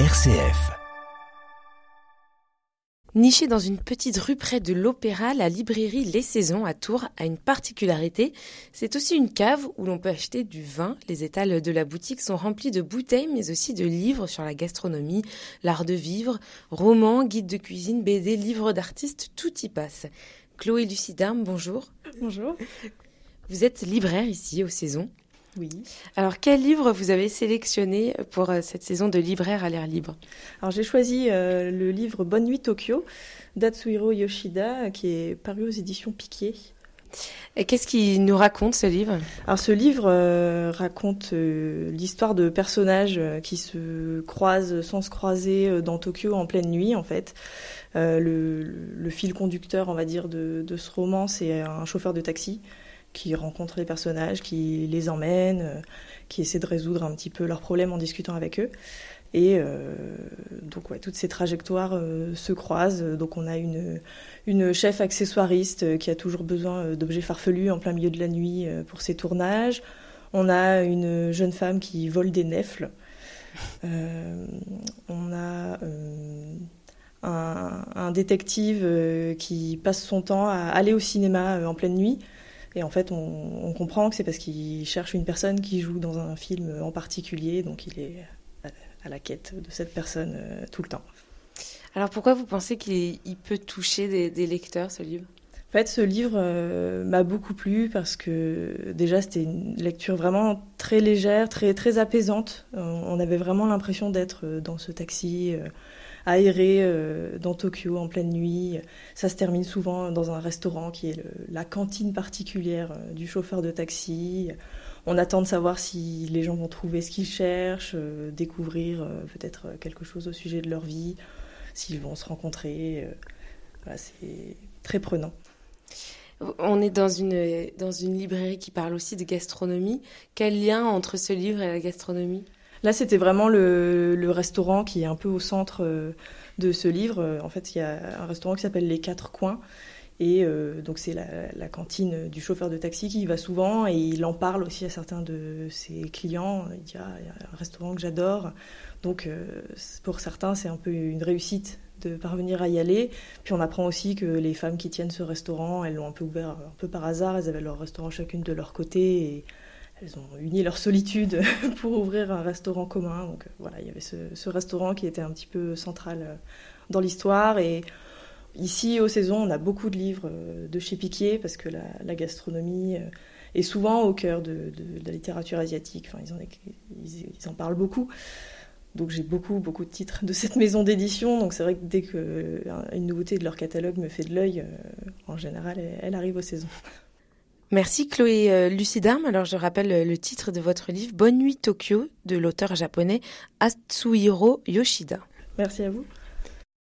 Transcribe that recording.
RCF. Nichée dans une petite rue près de l'Opéra, la librairie Les Saisons à Tours a une particularité. C'est aussi une cave où l'on peut acheter du vin. Les étals de la boutique sont remplis de bouteilles, mais aussi de livres sur la gastronomie, l'art de vivre, romans, guides de cuisine, BD, livres d'artistes, tout y passe. Chloé Lucidarme, bonjour. Bonjour. Vous êtes libraire ici aux Saisons. Oui. Alors, quel livre vous avez sélectionné pour euh, cette saison de libraire à l'air libre? Alors, j'ai choisi euh, le livre Bonne nuit Tokyo d'Atsuhiro Yoshida, qui est paru aux éditions Piquier. Et qu'est-ce qu'il nous raconte ce livre? Alors ce livre euh, raconte euh, l'histoire de personnages euh, qui se croisent sans se croiser dans Tokyo en pleine nuit en fait. Le, le, fil conducteur on va dire de, de ce roman c'est un chauffeur de taxi qui rencontre les personnages, qui les emmène, qui essaie de résoudre un petit peu leurs problèmes en discutant avec eux. Et euh, donc ouais, toutes ces trajectoires euh, se croisent. Donc on a une, une chef accessoiriste qui a toujours besoin d'objets farfelus en plein milieu de la nuit euh, pour ses tournages. On a une jeune femme qui vole des nefles. Euh, on a un, détective qui passe son temps à aller au cinéma en pleine nuit. Et en fait, on, on comprend que c'est parce qu'il cherche une personne qui joue dans un film en particulier, donc il est à la quête de cette personne euh, tout le temps. Alors pourquoi vous pensez qu'il peut toucher des, des, lecteurs, ce livre? En fait, ce livre euh, m'a beaucoup plu parce que déjà, c'était une lecture vraiment très légère, très, très apaisante. Euh, on avait vraiment l'impression d'être dans ce taxi euh, aéré euh, dans Tokyo en pleine nuit. Ça se termine souvent dans un restaurant qui est la cantine particulière euh, du chauffeur de taxi. On attend de savoir si les gens vont trouver ce qu'ils cherchent, euh, découvrir peut-être quelque chose au sujet de leur vie, s'ils vont se rencontrer. C'est très prenant. On est dans une, dans une librairie qui parle aussi de gastronomie. Quel lien entre ce livre et la gastronomie? Là, c'était vraiment le, restaurant qui est un peu au centre de ce livre. En fait, il y a un restaurant qui s'appelle Les Quatre Coins. Et euh, donc c'est la, cantine du chauffeur de taxi qui y va souvent et il en parle aussi à certains de ses clients. Il dit ah, y a un restaurant que j'adore. Donc euh, pour certains c'est un peu une réussite de parvenir à y aller. Puis on apprend aussi que les femmes qui tiennent ce restaurant, elles l'ont un peu ouvert un peu par hasard. Elles avaient leur restaurant chacune de leur côté elles ont uni leur solitude pour ouvrir un restaurant commun. Donc voilà, il y avait ce, restaurant qui était un petit peu central dans l'histoire et Ici, aux saisons, on a beaucoup de livres euh, de chez Piquier parce que la, gastronomie euh, est souvent au cœur de, la littérature asiatique. Enfin, ils, en, ils, ils en parlent beaucoup. Donc j'ai beaucoup, beaucoup de titres de cette maison d'édition. Donc c'est vrai que dès qu'une euh, nouveauté de leur catalogue me fait de l'œil, en général, elle, arrive aux saisons. Merci Chloé euh, Lucidarme. Alors je rappelle le titre de votre livre Bonne nuit Tokyo de l'auteur japonais Atsuhiro Yoshida. Merci à vous.